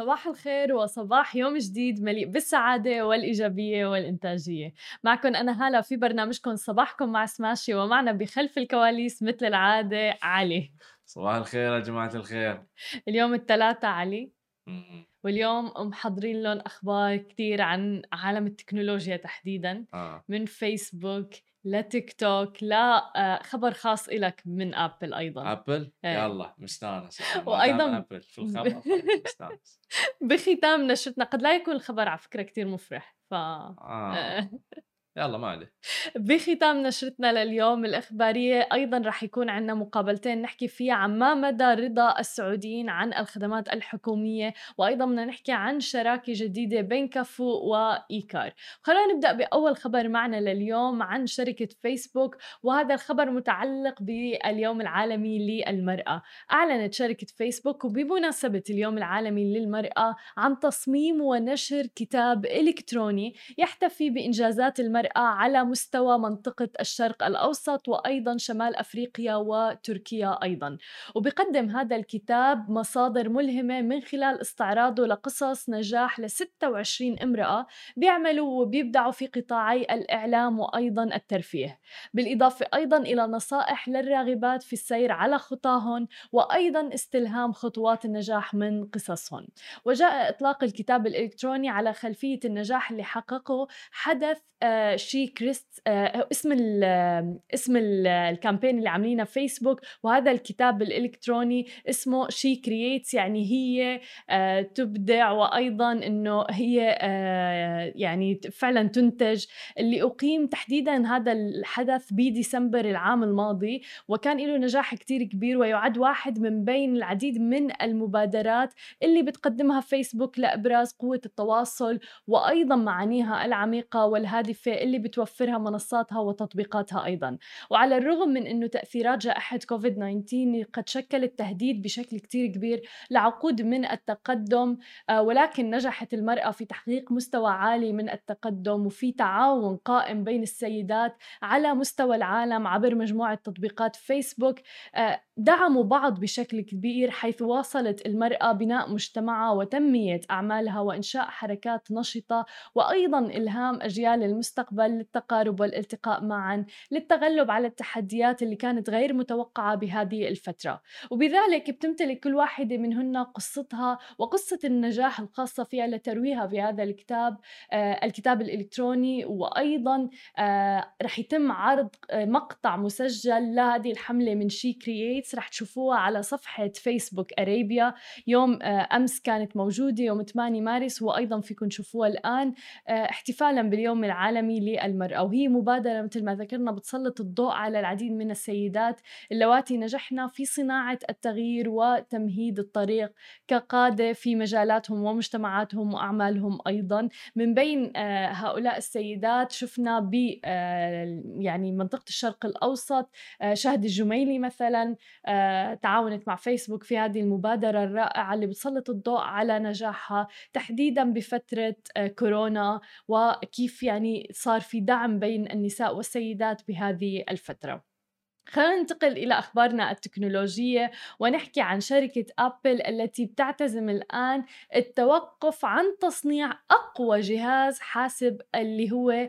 صباح الخير وصباح يوم جديد مليء بالسعادة والإيجابية والإنتاجية. معكم أنا هالة في برنامجكم صباحكم مع سماشي ومعنا بخلف الكواليس مثل العادة علي. صباح الخير يا جماعة الخير. اليوم الثلاثة علي. واليوم محضرين لهم أخبار كتير عن عالم التكنولوجيا تحديدا. آه. من فيسبوك لتيك توك لا آه، خبر خاص إلك من ابل أيضا. ابل إيه. يلا مستانس. وأيضاً- ابل في الخبر مستانس. بختام نشرتنا قد لا يكون الخبر على فكرة كتير مفرح ف آه. يلا ما عليه. بختام نشرتنا لليوم الإخبارية أيضا رح يكون عندنا مقابلتين نحكي فيها عن ما مدى رضا السعوديين عن الخدمات الحكومية وأيضا بدنا نحكي عن شراكة جديدة بين كفو وإيكار. خلونا نبدأ بأول خبر معنا لليوم عن شركة فيسبوك وهذا الخبر متعلق باليوم العالمي للمرأة. أعلنت شركة فيسبوك وبمناسبة اليوم العالمي للمرأة عن تصميم ونشر كتاب إلكتروني يحتفي بإنجازات المرأة على مستوى منطقة الشرق الأوسط وأيضا شمال أفريقيا وتركيا أيضا. وبقدم هذا الكتاب مصادر ملهمة من خلال استعراضه لقصص نجاح ل 26 امرأة بيعملوا وبيبدعوا في قطاعي الإعلام وأيضا الترفيه. بالإضافة أيضا إلى نصائح للراغبات في السير على خطاهن وأيضا استلهام خطوات النجاح من قصصهن وجاء إطلاق الكتاب الإلكتروني على خلفية النجاح اللي حققه حدث آه، She Creates آه، اسم ال اسم ال ال campaign اللي عاملينها فيسبوك وهذا الكتاب الإلكتروني اسمه She Creates يعني هي آه، تبدع وأيضا إنه هي آه، يعني فعلا تنتج اللي أقيم تحديدا هذا الحدث بديسمبر العام الماضي وكان له نجاح كتير كبير ويعد واحد من بين العديد من المبادرات اللي بتقدمها فيسبوك لإبراز قوة التواصل وأيضا معانيها العميقة والهادفة اللي بتوفرها منصاتها وتطبيقاتها أيضا. وعلى الرغم من أنه تأثيرات جائحة كوفيد 19 قد شكلت تهديد بشكل كتير كبير لعقود من التقدم آه، ولكن نجحت المرأة في تحقيق مستوى عالي من التقدم وفي تعاون قائم بين السيدات على مستوى العالم عبر مجموعة تطبيقات فيسبوك. آه، دعموا بعض بشكل كبير حيث واصلت المرأة بناء مجتمعها وتنمية أعمالها وإنشاء حركات نشطة وأيضا إلهام أجيال المستقبل للتقارب والالتقاء معا للتغلب على التحديات اللي كانت غير متوقعة بهذه الفترة. وبذلك بتمتلك كل واحدة منهن قصتها وقصة النجاح الخاصة فيها لترويها بهذا الكتاب آه الكتاب الإلكتروني. وأيضا آه رح يتم عرض آه مقطع مسجل لهذه الحملة من شي كرييتس رح تشوفوها على صفحة فيسبوك أريبيا يوم آه أمس كانت موجودة يوم 8 مارس وأيضا فيكم تشوفوها الآن. آه احتفالا باليوم العالمي للمرأة وهي مبادرة مثل ما ذكرنا بتسلط الضوء على العديد من السيدات. اللواتي نجحنا في صناعة التغيير وتمهيد الطريق كقادة في مجالاتهم ومجتمعاتهم وأعمالهم أيضا. من بين آه، هؤلاء السيدات شفنا ب يعني منطقة الشرق الأوسط شهد الجميلي مثلا تعاونت مع فيسبوك في هذه المبادرة الرائعة اللي بتسلط الضوء على نجاحها تحديدا بفترة آه، كورونا وكيف يعني صار في دعم بين النساء والسيدات بهذه الفترة. خلينا ننتقل إلى أخبارنا التكنولوجية ونحكي عن شركة أبل التي بتعتزم الآن التوقف عن تصنيع أقوى جهاز حاسب اللي هو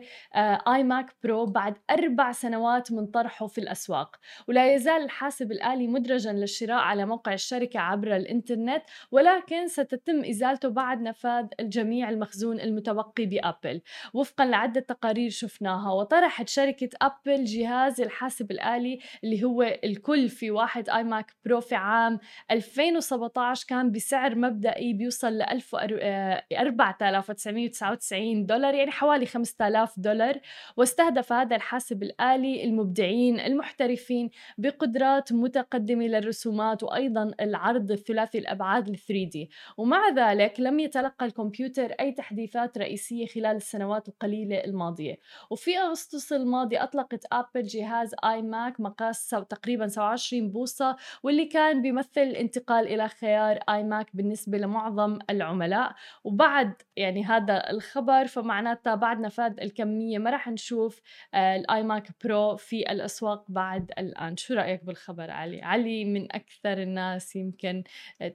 iMac Pro بعد أربع سنوات من طرحه في الأسواق. ولا يزال الحاسب الآلي مدرجا للشراء على موقع الشركة عبر الإنترنت ولكن ستتم إزالته بعد نفاذ الجميع المخزون المتبقي بأبل. وفقا لعدة تقارير شفناها وطرحت شركة أبل جهاز الحاسب الآلي اللي هو الكل في واحد اي ماك برو في عام 2017 كان بسعر مبدئي بيوصل ل 4999 دولار يعني حوالي 5000 دولار. واستهدف هذا الحاسب الآلي المبدعين المحترفين بقدرات متقدمة للرسومات وأيضا العرض الثلاثي الأبعاد ال 3D ومع ذلك لم يتلقى الكمبيوتر أي تحديثات رئيسية خلال السنوات القليلة الماضية. وفي أغسطس الماضي أطلقت أبل جهاز iMac مقاس تقريبا 27 بوصة واللي كان بيمثل الانتقال إلى خيار iMac بالنسبة لمعظم العملاء وبعد يعني هذا الخبر فمعناتها بعد نفاذ الكمية ما راح نشوف آه، ال iMac Pro في الأسواق بعد الآن شو رأيك بالخبر علي؟ علي من أكثر الناس يمكن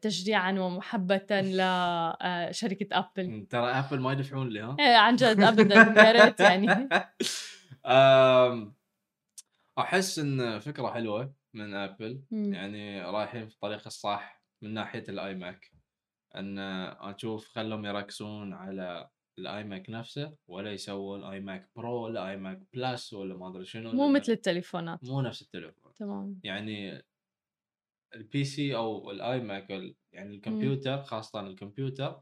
تشجيعا ومحبة لشركة أبل ترى أبل ما يدفعون لي ها؟ إيه عن جد أبدا يا ريت يعني أحس إن فكرة حلوة من ابل يعني رايحين في الطريق الصح من ناحية ال iMac إن أشوف خلهم يركزون على ال iMac نفسه ولا يسوون iMac Pro ولا iMac Plus ولا ما أدري شنو مو مثل التليفونات. مو نفس التليفون. تمام. يعني ال PC أو ال iMac يعني الكمبيوتر خاصة الكمبيوتر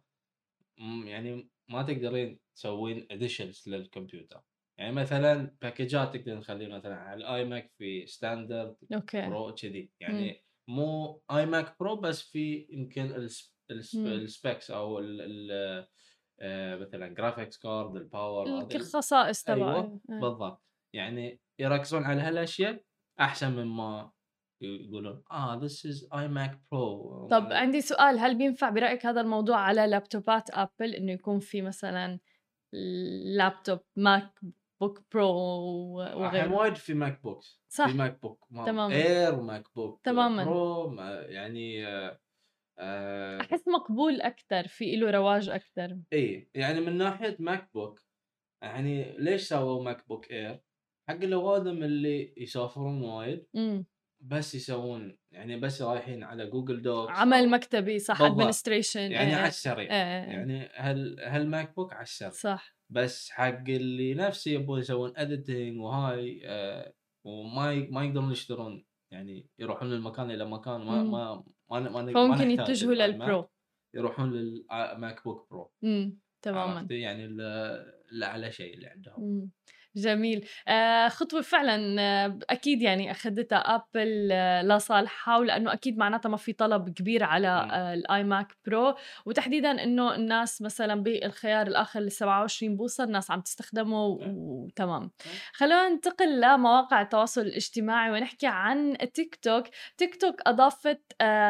يعني ما تقدرين تسوين additions للكمبيوتر. يعني مثلا باكجات تقدر نخليه مثلا على ال iMac في standard okay. Pro كذي. يعني مم. مو iMac Pro بس في يمكن ال specs أو ال ال آه، مثلا graphics card ال power الخصائص تبعه. أيوة إيه. بالضبط. يعني يركزون على هالأشياء أحسن مما يقولون آه this is iMac Pro طب عندي سؤال هل بينفع برأيك هذا الموضوع على لابتوبات ابل إنه يكون في مثلا لابتوب MacBook Pro وغيره. وايد في MacBooks. صح. في MacBook تماما. Air و MacBook تماما. Pro يعني آه أحس مقبول أكثر في له رواج أكثر إي يعني من ناحية MacBook يعني ليش سووا MacBook Air؟ حق الاوادم اللي يسافرون وايد بس يسوون يعني بس رايحين على Google Docs عمل مكتبي صح administration يعني. على السريع. يعني هل هال MacBook على السريع صح. بس حق اللي نفسي يبون يسوون editing وهاي آه وما ما يقدرون يشترون يعني يروحون من مكان إلى مكان ما مم. ما ما ما فممكن يتجهوا لل Pro يروحون لل MacBook Pro امم تماما. يعني الاعلى شيء اللي عندهم. مم. جميل. آه خطوة فعلا آه أكيد يعني أخذتها أبل آه لصالحها ولأنه أكيد معناتها ما في طلب كبير على ال iMac Pro. وتحديدا أنه الناس مثلا بالخيار الآخر ال 27 بوصة الناس عم تستخدمه وتمام خلونا ننتقل لمواقع التواصل الاجتماعي ونحكي عن تيك توك. تيك توك أضافت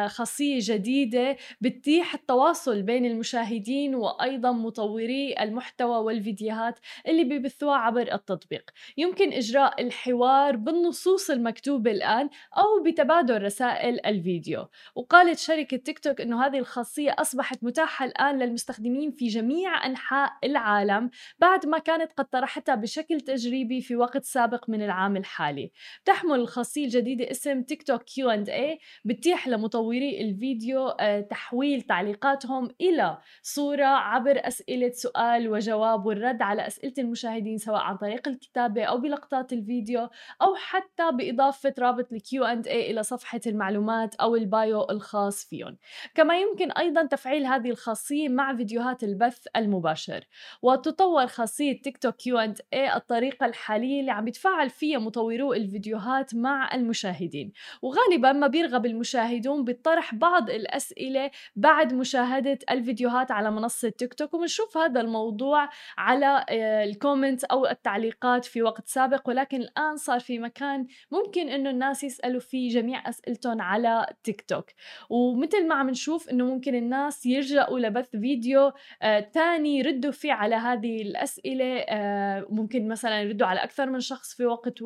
خاصية جديدة بتتيح التواصل بين المشاهدين وأيضا مطوري المحتوى والفيديوهات اللي بيبثوها عبر التطبيق. التطبيق يمكن إجراء الحوار بالنصوص المكتوبة الآن أو بتبادل رسائل الفيديو. وقالت شركة تيك توك أنه هذه الخاصية أصبحت متاحة الآن للمستخدمين في جميع أنحاء العالم بعد ما كانت قد طرحتها بشكل تجريبي في وقت سابق من العام الحالي. تحمل الخاصية الجديدة اسم تيك توك كيو اند اي بتتيح لمطوري الفيديو آه، تحويل تعليقاتهم إلى صورة عبر أسئلة سؤال وجواب والرد على أسئلة المشاهدين سواء عن طريق الكتابة أو بلقطات الفيديو أو حتى بإضافة رابط الكيو أند اي إلى صفحة المعلومات أو ال bio الخاص فيهم. كما يمكن أيضا تفعيل هذه الخاصية مع فيديوهات البث المباشر. وتطور خاصية تيك توك كيو أند اي الطريقة الحالية اللي عم يتفاعل فيها مطورو الفيديوهات مع المشاهدين. وغالبا ما بيرغب المشاهدون بطرح بعض الأسئلة بعد مشاهدة الفيديوهات على منصة تيك توك وبنشوف هذا الموضوع على آه، الكومنت أو التعليقات تعليقات في وقت سابق ولكن الآن صار في مكان ممكن إنه الناس يسألوا فيه جميع أسئلتهم على تيك توك. ومثل ما عم نشوف إنه ممكن الناس يلجأوا لبث فيديو آه تاني يردوا فيه على هذه الأسئلة آه ممكن مثلا يردوا على أكثر من شخص في وقت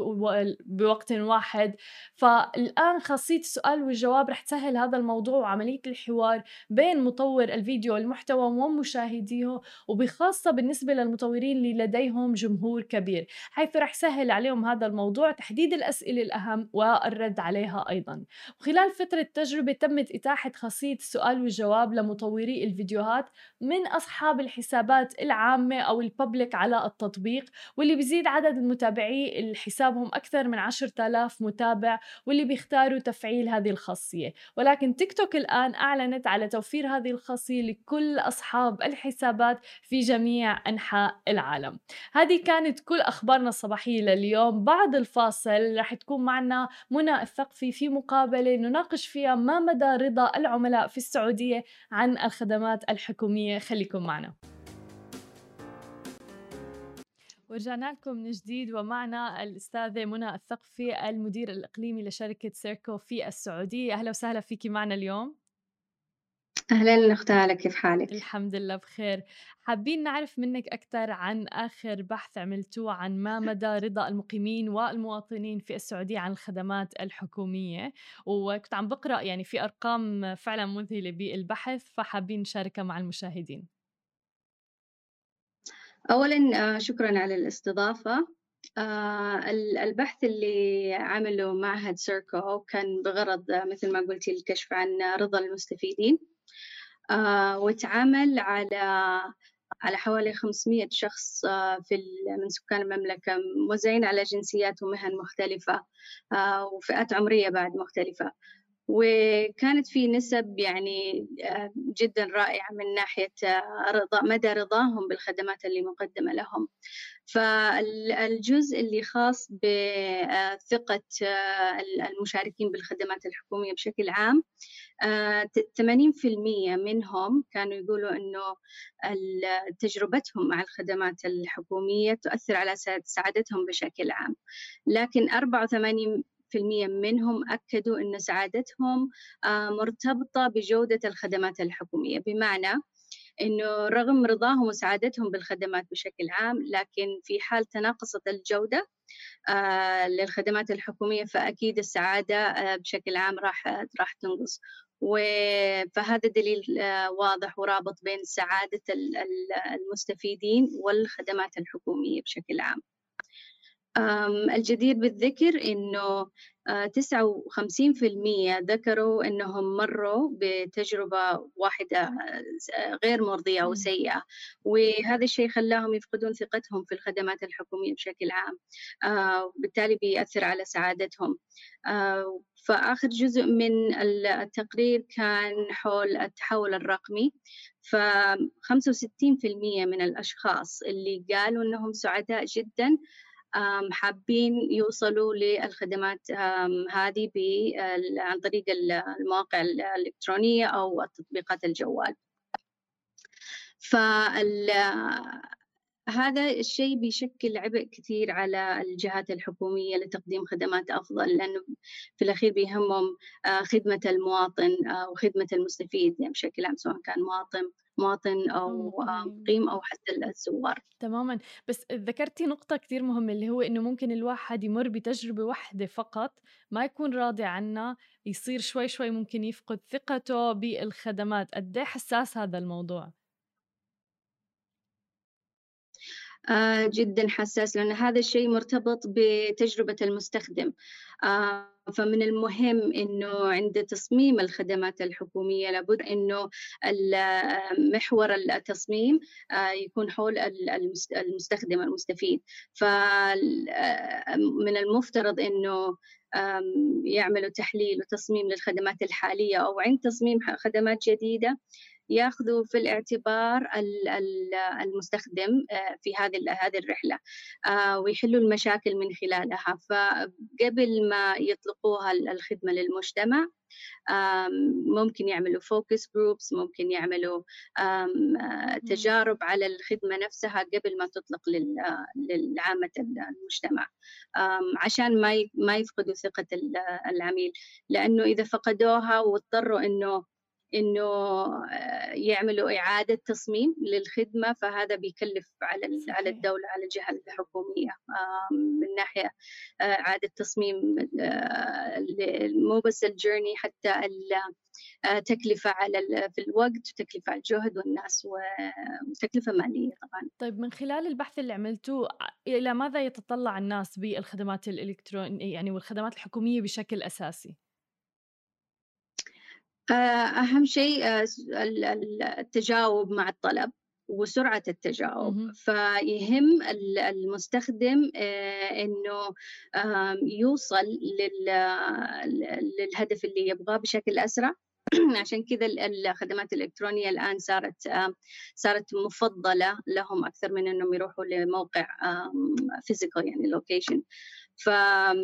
بوقت واحد. فالآن خاصية السؤال والجواب رح تسهل هذا الموضوع وعملية الحوار بين مطور الفيديو والمحتوى ومشاهديه وبخاصة بالنسبة للمطورين اللي لديهم جمهور كبير. كبير حيث رح سهل عليهم هذا الموضوع تحديد الأسئلة الأهم والرد عليها أيضا. وخلال فترة تجربة تمت إتاحة خاصية السؤال والجواب لمطوري الفيديوهات من أصحاب الحسابات العامة أو الببليك على التطبيق واللي بيزيد عدد المتابعي حسابهم أكثر من 10000 متابع واللي بيختاروا تفعيل هذه الخاصية. ولكن تيك توك الآن أعلنت على توفير هذه الخاصية لكل أصحاب الحسابات في جميع أنحاء العالم. هذه كانت كل أخبارنا الصباحية لليوم. بعد الفاصل رح تكون معنا منى الثقفي في مقابلة نناقش فيها ما مدى رضا العملاء في السعودية عن الخدمات الحكومية. خليكم معنا. ورجعنا لكم من جديد ومعنا الأستاذة منى الثقفي المدير الإقليمي لشركة سيركو في السعودية. أهلا وسهلا فيكي معنا اليوم. أهلا أخت هالة كيف حالك؟ الحمد لله بخير. حابين نعرف منك أكثر عن آخر بحث عملتوه عن ما مدى رضا المقيمين والمواطنين في السعودية عن الخدمات الحكومية؟ وكنت عم بقرأ يعني في أرقام فعلا مذهلة بالبحث فحابين نشاركها مع المشاهدين. أولا آه، شكرا على الاستضافة. آه، البحث اللي عمله معهد سيركو كان بغرض آه، مثل ما قلتي الكشف عن رضا المستفيدين. وتعامل على على حوالي 500 شخص في من سكان المملكة موزعين على جنسيات ومهن مختلفة وفئات عمرية بعد مختلفة. وكانت في نسب يعني آه، جدا رائعة من ناحية آه، رضا مدى رضاهم بالخدمات اللي مقدمة لهم. فالجزء اللي خاص بثقة آه، المشاركين بالخدمات الحكومية بشكل عام 80% منهم كانوا يقولوا أنه تجربتهم مع الخدمات الحكومية تؤثر على سعادتهم بشكل عام. لكن 84 منهم أكدوا أن سعادتهم آه، مرتبطة بجودة الخدمات الحكومية. بمعنى إنه رغم رضاهم وسعادتهم بالخدمات بشكل عام لكن في حال تناقصت الجودة آه، للخدمات الحكومية فأكيد السعادة آه، بشكل عام راح راح تنقص. فهذا دليل واضح ورابط بين سعادة المستفيدين والخدمات الحكومية بشكل عام. الجدير بالذكر إنه 59% آه، ذكروا أنهم مروا بتجربة واحدة آه، غير مرضية أو سيئة. وهذا الشيء خلاهم يفقدون ثقتهم في الخدمات الحكومية بشكل عام آه، وبالتالي بيأثر على سعادتهم. فآخر جزء من التقرير كان حول التحول الرقمي. ف 65% من الأشخاص اللي قالوا أنهم سعداء جدا حابين يوصلوا للخدمات هذه عن طريق المواقع الإلكترونية أو تطبيقات الجوال. فال هذا الشيء بيشكل عبء كثير على الجهات الحكومية لتقديم خدمات أفضل لأنه في الأخير بيهمهم آه، خدمة المواطن آه، وخدمة المستفيد يعني بشكل عام سواء كان مواطن مواطن أو آه، مقيم أو حتى الزوار. تماما. بس ذكرتي نقطة كتير مهمة اللي هو إنه ممكن الواحد يمر بتجربة واحدة فقط ما يكون راضي عنها يصير شوي شوي ممكن يفقد ثقته بالخدمات. قد إيه حساس هذا الموضوع؟ جدا حساس لأن هذا الشيء مرتبط بتجربة المستخدم. آه، فمن المهم إنه عند تصميم الخدمات الحكومية لابد إنه محور التصميم آه، يكون حول المستخدم المستفيد. فمن المفترض إنه يعملوا تحليل وتصميم للخدمات الحالية أو عند تصميم خدمات جديدة ياخذوا في الاعتبار المستخدم آه، في هذه هذه الرحلة آه، ويحلوا المشاكل من خلالها. فقبل ما يطلقوها الخدمة للمجتمع ممكن يعملوا focus groups ممكن يعملوا تجارب على الخدمة نفسها قبل ما تطلق للعامة المجتمع. عشان ما ما يفقدوا ثقة العميل. لأنه إذا فقدوها واضطروا إنه إنه آه، يعملوا إعادة تصميم للخدمة فهذا بيكلف على على الدولة على الجهة الحكومية. من ناحية آه، إعادة تصميم آه، مو بس الجيرني حتى تكلفة على في الوقت وتكلفة على الجهد والناس وتكلفة مالية طبعا. طيب من خلال البحث اللي عملتوه إلى ماذا يتطلع الناس بالخدمات الإلكترونية يعني والخدمات الحكومية بشكل أساسي؟ آه، أهم شيء آه، التجاوب مع الطلب وسرعة التجاوب. فيهم المستخدم آه، أنه يوصل للهدف اللي يبغاه بشكل أسرع. عشان كذا الخدمات الإلكترونية الآن صارت صارت مفضلة لهم أكثر من أنهم يروحوا لموقع physical يعني location فأهمية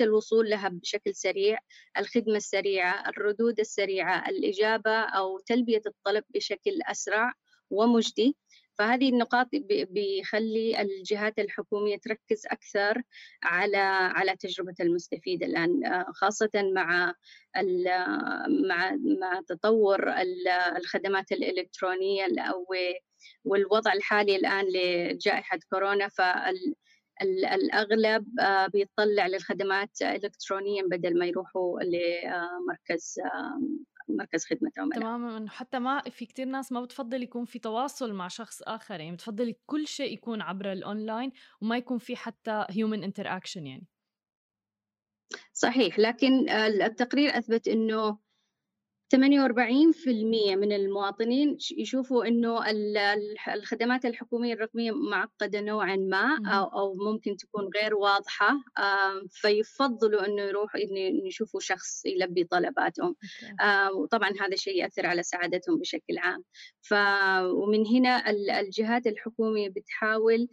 الوصول لها بشكل سريع الخدمة السريعة الردود السريعة الإجابة أو تلبية الطلب بشكل أسرع ومجدي. فهذه النقاط بيخلي الجهات الحكومية تركز أكثر على على تجربة المستفيد الآن خاصة مع مع مع تطور الخدمات الإلكترونية والوضع الحالي الآن لجائحة كورونا. فال الأغلب بيطلع للخدمات إلكترونيا بدل ما يروحوا لمركز مركز خدمة عملاء تماما. حتى ما في كتير ناس ما بتفضل يكون في تواصل مع شخص آخر يعني بتفضل كل شيء يكون عبر الأونلاين وما يكون في حتى human interaction يعني. صحيح لكن التقرير أثبت أنه 48% من المواطنين يشوفوا إنه الخدمات الحكومية الرقمية معقدة نوعا ما أو أو ممكن تكون غير واضحة فيفضلوا إنه يروحوا انه يشوفوا شخص يلبي طلباتهم. وطبعا هذا الشيء يأثر على سعادتهم بشكل عام. ف ومن هنا الجهات الحكومية بتحاول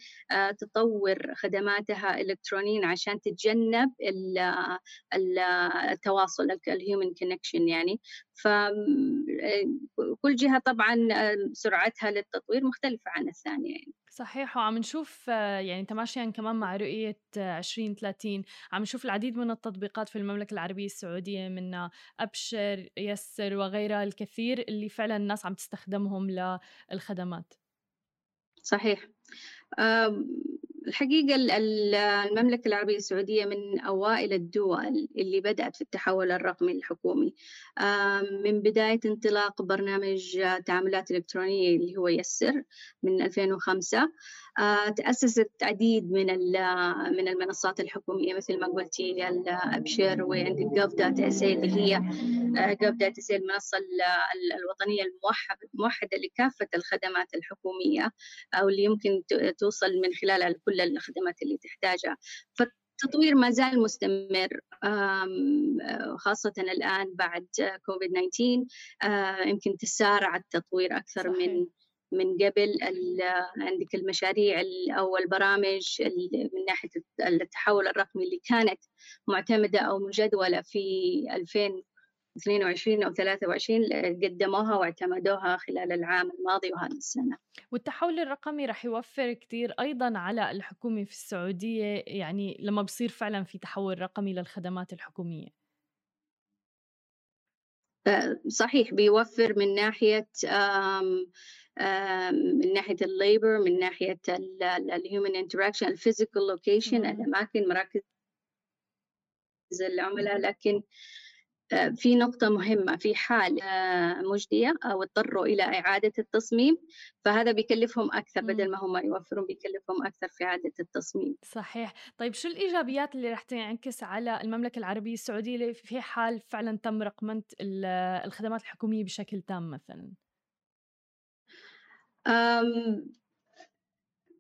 تطور خدماتها الكترونيا عشان تتجنب التواصل ال human connection يعني. فكل جهة طبعا سرعتها للتطوير مختلفة عن الثانية يعني. صحيح وعم نشوف يعني تماشيا كمان مع رؤية 2030 عم نشوف العديد من التطبيقات في المملكة العربية السعودية من أبشر يسر وغيرها الكثير اللي فعلا الناس عم تستخدمهم للخدمات. صحيح. الحقيقة المملكة العربية السعودية من أوائل الدول اللي بدأت في التحول الرقمي الحكومي. من بداية انطلاق برنامج تعاملات إلكترونية اللي هو يسر من 2005 آه، تأسست عديد من من المنصات الحكومية مثل ما قلتي الأبشر وعندك gov.sa اللي هي .sa المنصة الوطنية الموحدة لكافة الخدمات الحكومية أو اللي يمكن توصل من خلالها لكل الخدمات اللي تحتاجها التطوير ما زال مستمر خاصة الآن بعد كوفيد 19 آه، يمكن تسارع التطوير أكثر صحيح. من من قبل عندك المشاريع أو البرامج من ناحية التحول الرقمي اللي كانت معتمدة أو مجدولة في 2022 أو 23 قدموها واعتمدوها خلال العام الماضي وهذه السنة. والتحول الرقمي رح يوفر كتير أيضا على الحكومة في السعودية يعني لما بصير فعلا في تحول رقمي للخدمات الحكومية. صحيح بيوفر من ناحية من ناحية ال labor من ناحية ال human interaction ال physical location الأماكن مراكز العملاء لكن آه، في نقطة مهمة في حال آه، مجدية أو اضطروا إلى إعادة التصميم فهذا بيكلفهم أكثر بدل ما هم يوفرون بيكلفهم أكثر في إعادة التصميم. صحيح. طيب شو الإيجابيات اللي رح تنعكس على المملكة العربية السعودية في حال فعلا تم رقمنة الخدمات الحكومية بشكل تام مثلا؟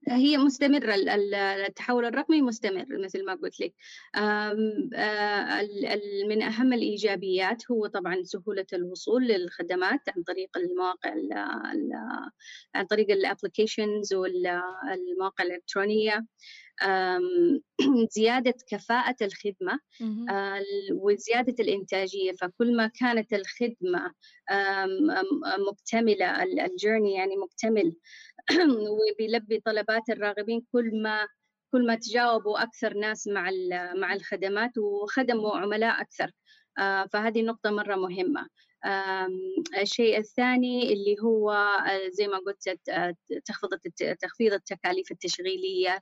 هي مستمرة التحول الرقمي مستمر مثل ما قلت لك. من أهم الإيجابيات هو طبعا سهولة الوصول للخدمات عن طريق المواقع عن طريق الأبلكيشنز والمواقع الإلكترونية. زيادة كفاءة الخدمة وزيادة الإنتاجية. فكل ما كانت الخدمة مكتملة الجيرني يعني مكتمل وبيلبي طلبات الراغبين كل ما كل ما تجاوبوا أكثر ناس مع مع الخدمات وخدموا عملاء أكثر. فهذه نقطة مرة مهمة. الشيء الثاني اللي هو آه، زي ما قلت تخفيض تخفيض التكاليف التشغيلية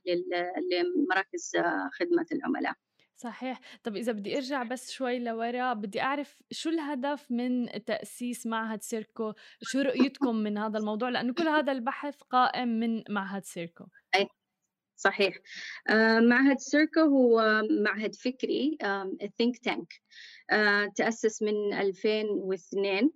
لمراكز آه، خدمة العملاء. صحيح. طب إذا بدي أرجع بس شوي لورا بدي أعرف شو الهدف من تأسيس معهد سيركو؟ شو رؤيتكم من هذا الموضوع؟ لأنه كل هذا البحث قائم من معهد سيركو. أي صحيح. آه، معهد سيركو هو معهد فكري think tank. آه، تأسس من 2002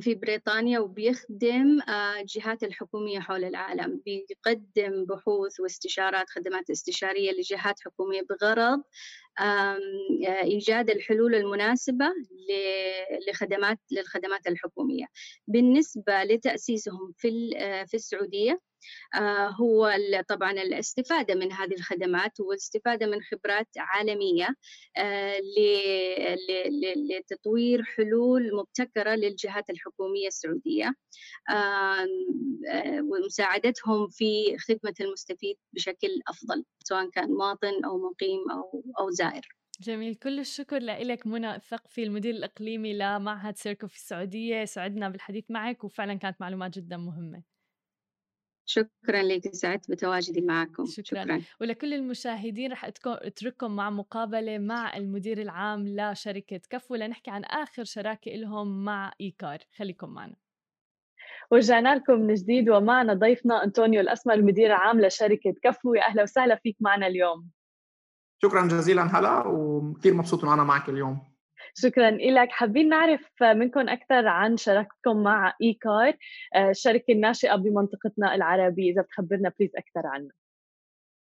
في بريطانيا وبيخدم آه، الحكومية حول العالم. بيقدم بحوث واستشارات خدمات استشارية لجهات حكومية بغرض إيجاد الحلول المناسبة لخدمات للخدمات الحكومية. بالنسبة لتأسيسهم في السعودية هو طبعا الاستفادة من هذه الخدمات والاستفادة من خبرات عالمية آه، لتطوير حلول مبتكرة للجهات الحكومية السعودية ومساعدتهم في خدمة المستفيد بشكل أفضل سواء كان مواطن أو مقيم أو أو زائر. جميل كل الشكر لك منى الثقفي المدير الإقليمي لمعهد سيركو في السعودية سعدنا بالحديث معك وفعلا كانت معلومات جدا مهمة شكرا لك سعدت بتواجدي معكم. شكرا, شكرا. ولكل المشاهدين رح اترككم مع مقابلة مع المدير العام لشركة كفو لنحكي عن آخر شراكة لهم مع إيكار. خليكم معنا. ورجعنا لكم من جديد ومعنا ضيفنا أنطونيو الأسمر المدير العام لشركة كافو. يا أهلا وسهلا فيك معنا اليوم. شكرا جزيلا هلا وكثير مبسوط إنه أنا معك اليوم. شكرا لك. حابين نعرف منكم أكثر عن شراكتكم مع إي كار الشركة الناشئة بمنطقتنا العربية إذا بتخبرنا please أكثر عنها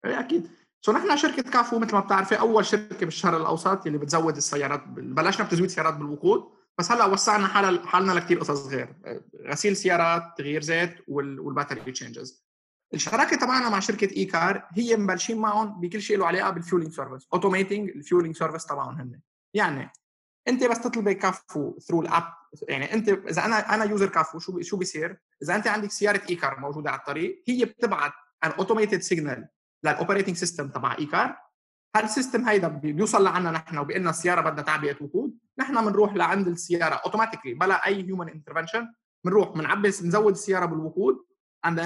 إيه أكيد. so نحن شركة كافو مثل ما بتعرفي أول شركة بالشرق الأوسط اللي بتزود السيارات بلشنا بتزويد سيارات بالوقود بس هلأ وسعنا حالنا لكثير قصص غير. غسيل سيارات تغيير زيت وال battery changes الشراكة تبعنا مع شركة إي كار هي مبلشين معهم بكل شيء له علاقة بال fueling service automating ال fueling service تبعهم هن. يعني انت بس تطلبي كافو through ال app يعني انت إذا أنا أنا user كافو شو شو بيصير؟ إذا أنت عندك سيارة اي كار موجودة على الطريق هي بتبعت an automated signal لل operating system تبع اي كار هال system هيدا بيوصل لعنا نحن وبيقول لنا السيارة بدها تعبئة وقود. نحن بنروح لعند السيارة automatically بلا أي human intervention بنروح بنعبي بنزود السيارة بالوقود and,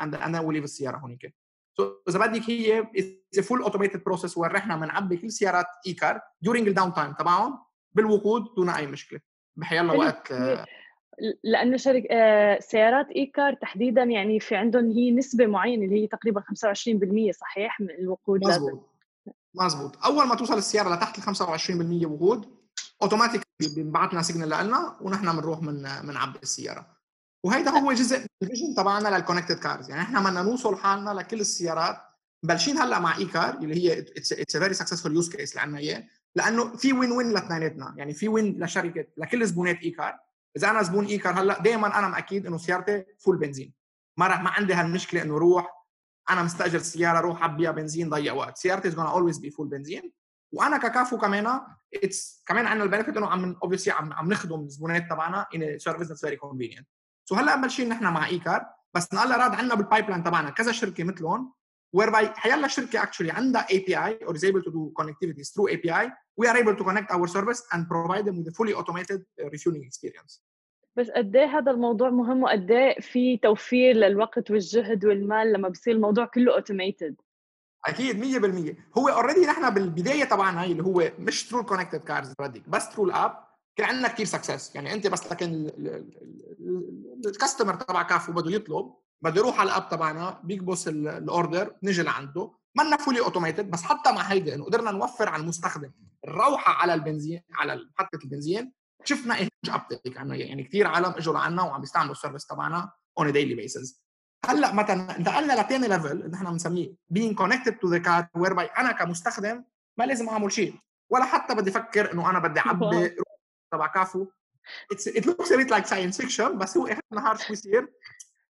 and then we leave السيارة هونيك. so إذا بدك هي full automated process وين إحنا بنعبي كل سيارات اي كار during ال downtime تبعهم. بالوقود دون أي مشكلة. بحيلا وقت آه، لأنه شركه آه، سيارات ايكار تحديدا يعني في عندهم هي نسبة معينة اللي هي تقريبا 25% صحيح؟ من الوقود مزبوط. مزبوط. أول ما توصل السيارة لتحت ال 25% وقود اوتوماتيك بينبعث لنا signal لنا ونحن بنروح من بنعبي السيارة. وهيدا هو جزء من ال vision تبعنا لل connected cars يعني إحنا بدنا نوصل حالنا لكل السيارات. مبلشين هلأ مع إي كار اللي هي it's a very successful use case اللي عندنا إياه. لأنه في win win لاثنيناتنا. يعني في win لشركة لكل زبونات اي كار إذا أنا زبون اي كار هلأ دائما أنا مأكيد إنه سيارتي full بنزين. ما راح ما عندي هالمشكلة إنه روح أنا مستأجر السيارة روح عبيها بنزين ضيع وقت. سيارتي is always be full بنزين. وأنا ككافو كمان it's كمان عندنا ال benefit إنه عم أوبسي عم عم نخدم الزبونات تبعنا in service that's very convenient so هلأ بلشين نحن مع إيكار. بس already عندنا بال pipeline تبعنا كذا شركة مثلهم whereby حيلا شركه actually عندها API or is able to do connectivity through API we are able to connect our service and provide them with a fully automated uh, refueling experience بس قد إيه هذا الموضوع مهم وقد إيه في توفير للوقت والجهد والمال لما بصير الموضوع كله automated أكيد 100% هو already نحن بالبدايه تبعنا هي اللي هو مش through connected cars بس through ال app كان عندنا كثير success يعني انت بس لكن ال customer تبع كافو بده يطلب بده يروح على ال app تبعنا بيكبس ال order نجي لعنده. منا fully automated بس حتى مع هيدا إنه قدرنا نوفر على المستخدم الروحة على البنزين على محطه البنزين. شفنا إيه uptake عنا يعني كثير عالم إجوا لعنا وعم بيستعملوا ال service تبعنا on daily basis هلأ مثلا انتقلنا لثاني level نحن بنسميه being connected to the car whereby أنا كمستخدم ما لازم أعمل شيء. ولا حتى بدي أفكر إنه أنا بدي أعبي تبع كافو. it looks a like science fiction بس هو اخر النهار شو بيصير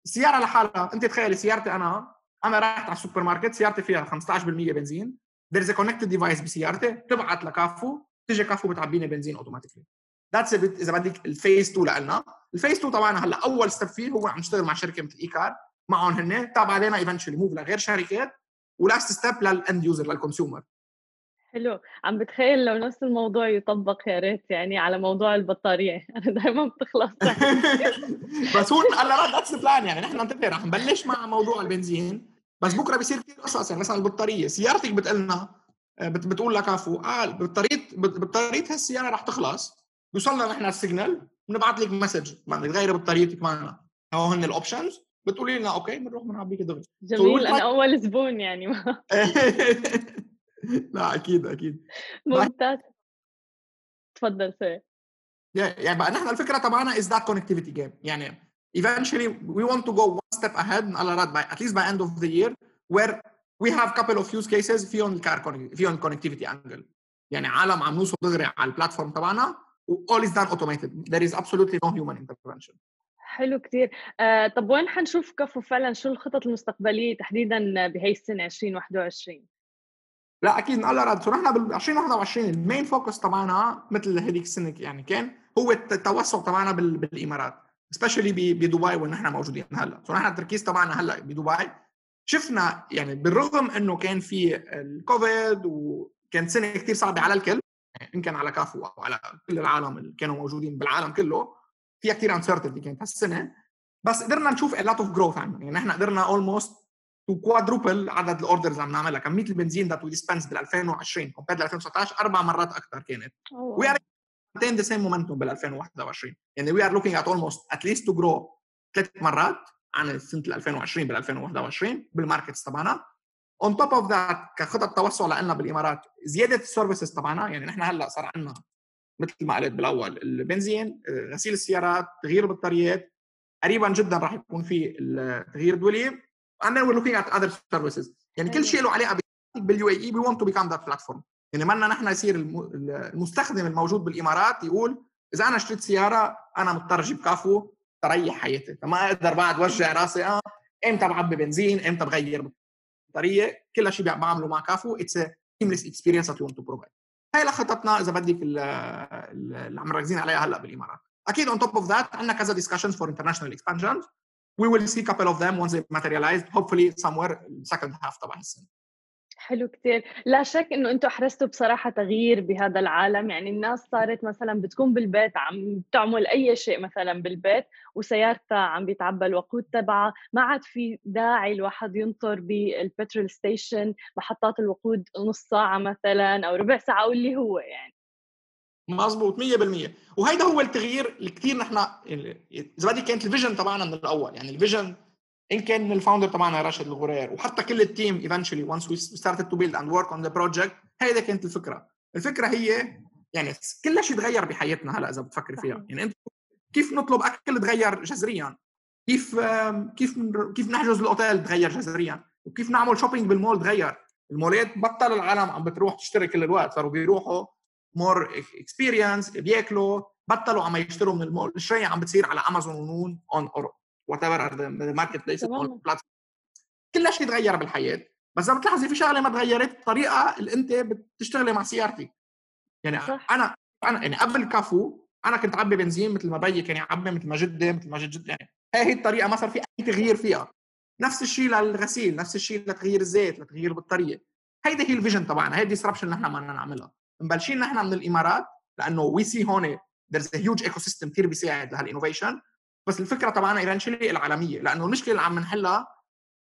السياره لحالها. انت تخيلي سيارتي أنا أنا رحت على السوبر ماركت سيارتي فيها 15% بنزين. There is a connected device بسيارتي بتبعت لكافو تيجي كافو بتعبيني بنزين automatically that's إذا بدك ال phase 2 لنا ال phase 2 طبعا هلأ أول step فيه هو عم نشتغل مع شركة مثل ايكار معهم هن تابع علينا eventually move لغير شركات. و last step لل end user لل consumer حلو. عم بتخيل لو نفس الموضوع يطبق يا ريت يعني على موضوع البطارية. أنا دائما بتخلص. بس هو قال لا that's plan يعني نحن انتبه رح نبلش مع موضوع البنزين. بس بكرة بصير كثير قصص يعني مثلا البطارية. سيارتك بتقلنا آه، بتقول لك CAFU قال بطاريه بطارية هالسيارة رح تخلص. بيوصلنا نحن ال signal بنبعث لك message. بدك تغيري بطاريتك معنا. هو هن ال options بتقولي لنا okay بنروح بنعبيك دغري جميل. أنا أول زبون يعني. لا أكيد أكيد. ممتاز. تفضل see يعني بقى نحن الفكرة تبعنا is that connectivity game يعني eventually we want to go one step ahead على الاراد by at least by end of the year where we have couple of use cases في on car في يعني عالم عم نوصل دغري على ال platform تبعنا و all is done automated. There is absolutely no human حلو كثير آه، طب وين حنشوف CAFU فعلا شو الخطط المستقبلية تحديدا بهي السنة 2021 لا أكيد. نقول رد نحن بال 2021 ال main focus تبعنا مثل هذيك السنة يعني كان هو التوسع تبعنا بالإمارات specially بدبي وين نحن موجودين هلأ. so نحن التركيز تبعنا هلأ بدبي. شفنا يعني بالرغم إنه كان في الكوفيد وكانت سنة كثير صعبة على الكل ان كان على CAFU أو على كل العالم اللي كانوا موجودين بالعالم كله فيها كثير uncertainty كانت هالسنة. بس قدرنا نشوف a lot of growth يعني نحن قدرنا almost to quadruple عدد ال orders اللي عم نعملها. كمية البنزين that we dispense بال 2020 compare ل 2019 أربع مرات أكثر كانت. we are maintain the same momentum بال 2021 يعني we are looking at almost at least to grow ثلاث مرات عن سنه 2020 بال 2021 بال markets تبعنا. on top of that كخطط توسع لنا بالإمارات زيادة ال services تبعنا. يعني نحن هلأ صار عندنا مثل ما قلت بالأول البنزين غسيل السيارات تغيير البطاريات. قريبا جدا راح يكون في التغيير الدواليب and then we're looking at other services. يعني كل شيء له علاقه بال UAE we want to become that platform. يعني منا نحن يصير المستخدم الموجود بالإمارات يقول إذا أنا اشتريت سيارة أنا مضطر أجيب CAFU تريح حياتي. فما أقدر بعد وجع راسي آه إمتى بعبي بنزين إمتى بغير بطارية. كل شيء بعمله مع CAFU. it's seamless experience that you to provide هاي لخطتنا إذا بدك اللي عم مركزين عليها هلأ بالإمارات. أكيد on top of that عندنا كذا discussions for international expansion we will see a couple of them once they materialize. Hopefully somewhere second half طبعا السنة. حلو كتير. لا شك إنه أنتم أحرزتوا بصراحة تغيير بهذا العالم. يعني الناس صارت مثلا بتكون بالبيت عم تعمل أي شيء مثلا بالبيت وسيارتها عم بيتعبى الوقود تبعها. ما عاد في داعي الواحد ينطر بال petrol station محطات الوقود نص ساعة مثلا أو ربع ساعة أو اللي هو يعني. مظبوط 100% وهيدا هو التغيير اللي كثير نحن إذا بدي كانت ال vision تبعنا من الأول يعني ال vision إن كان من ال founder تبعنا راشد الغرير وحتى كل ال team eventually once we started to build and work on the project هيدا كانت الفكرة. الفكرة هي يعني كل شيء تغير بحياتنا هلا إذا بتفكر فيها. يعني أنت كيف نطلب أكل تغير جذريا؟ كيف كيف كيف نحجز الأوتيل تغير جذريا؟ وكيف نعمل shopping بالمول تغير؟ المولات بطل العالم عم بتروح تشتري كل الوقت صاروا بيروحوا more experience بياكلوا بطلوا عم يشتروا من المول. الشيء عم بتصير على Amazon و noon اون or whatever the marketplace كل شيء تغير بالحياة. بس اذا بتلاحظي في شغلة ما تغيرت الطريقة اللي أنت بتشتغلي مع سيارتي يعني صح. أنا أنا يعني قبل CAFU أنا كنت عبي بنزين مثل ما بيي كان يعبي مثل ما جدي مثل ما جد جد يعني هي هي الطريقة ما صار في أي تغيير فيها. نفس الشيء للغسيل نفس الشيء لتغيير الزيت لتغيير البطارية. هيدي هي ال vision تبعنا هي ال disruption اللي نحن بدنا نعملها. مبلشين نحن من الإمارات لأنه we see هون there's a huge ecosystem كثير بيساعد لهال innovation بس الفكرة تبعنا eventually العالمية لأنه المشكلة اللي عم نحلها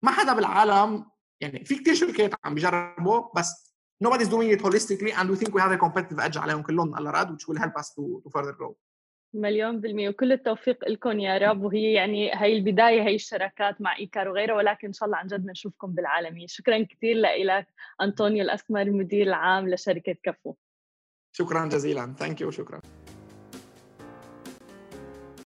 ما حدا بالعالم يعني في كثير شركات عم بيجربوا بس nobody's doing it holistically and we think we have a competitive edge عليهم كلهم على راد which will help us to, to further grow. مليون بالمية. وكل التوفيق لكم يا رب. وهي يعني هي البداية هي الشراكات مع إيكار وغيره ولكن إن شاء الله عن جد بنشوفكم بالعالمية. شكرا كثير لك أنطونيو الأسمر المدير العام لشركة كفو. شكرا جزيلا. شكرا.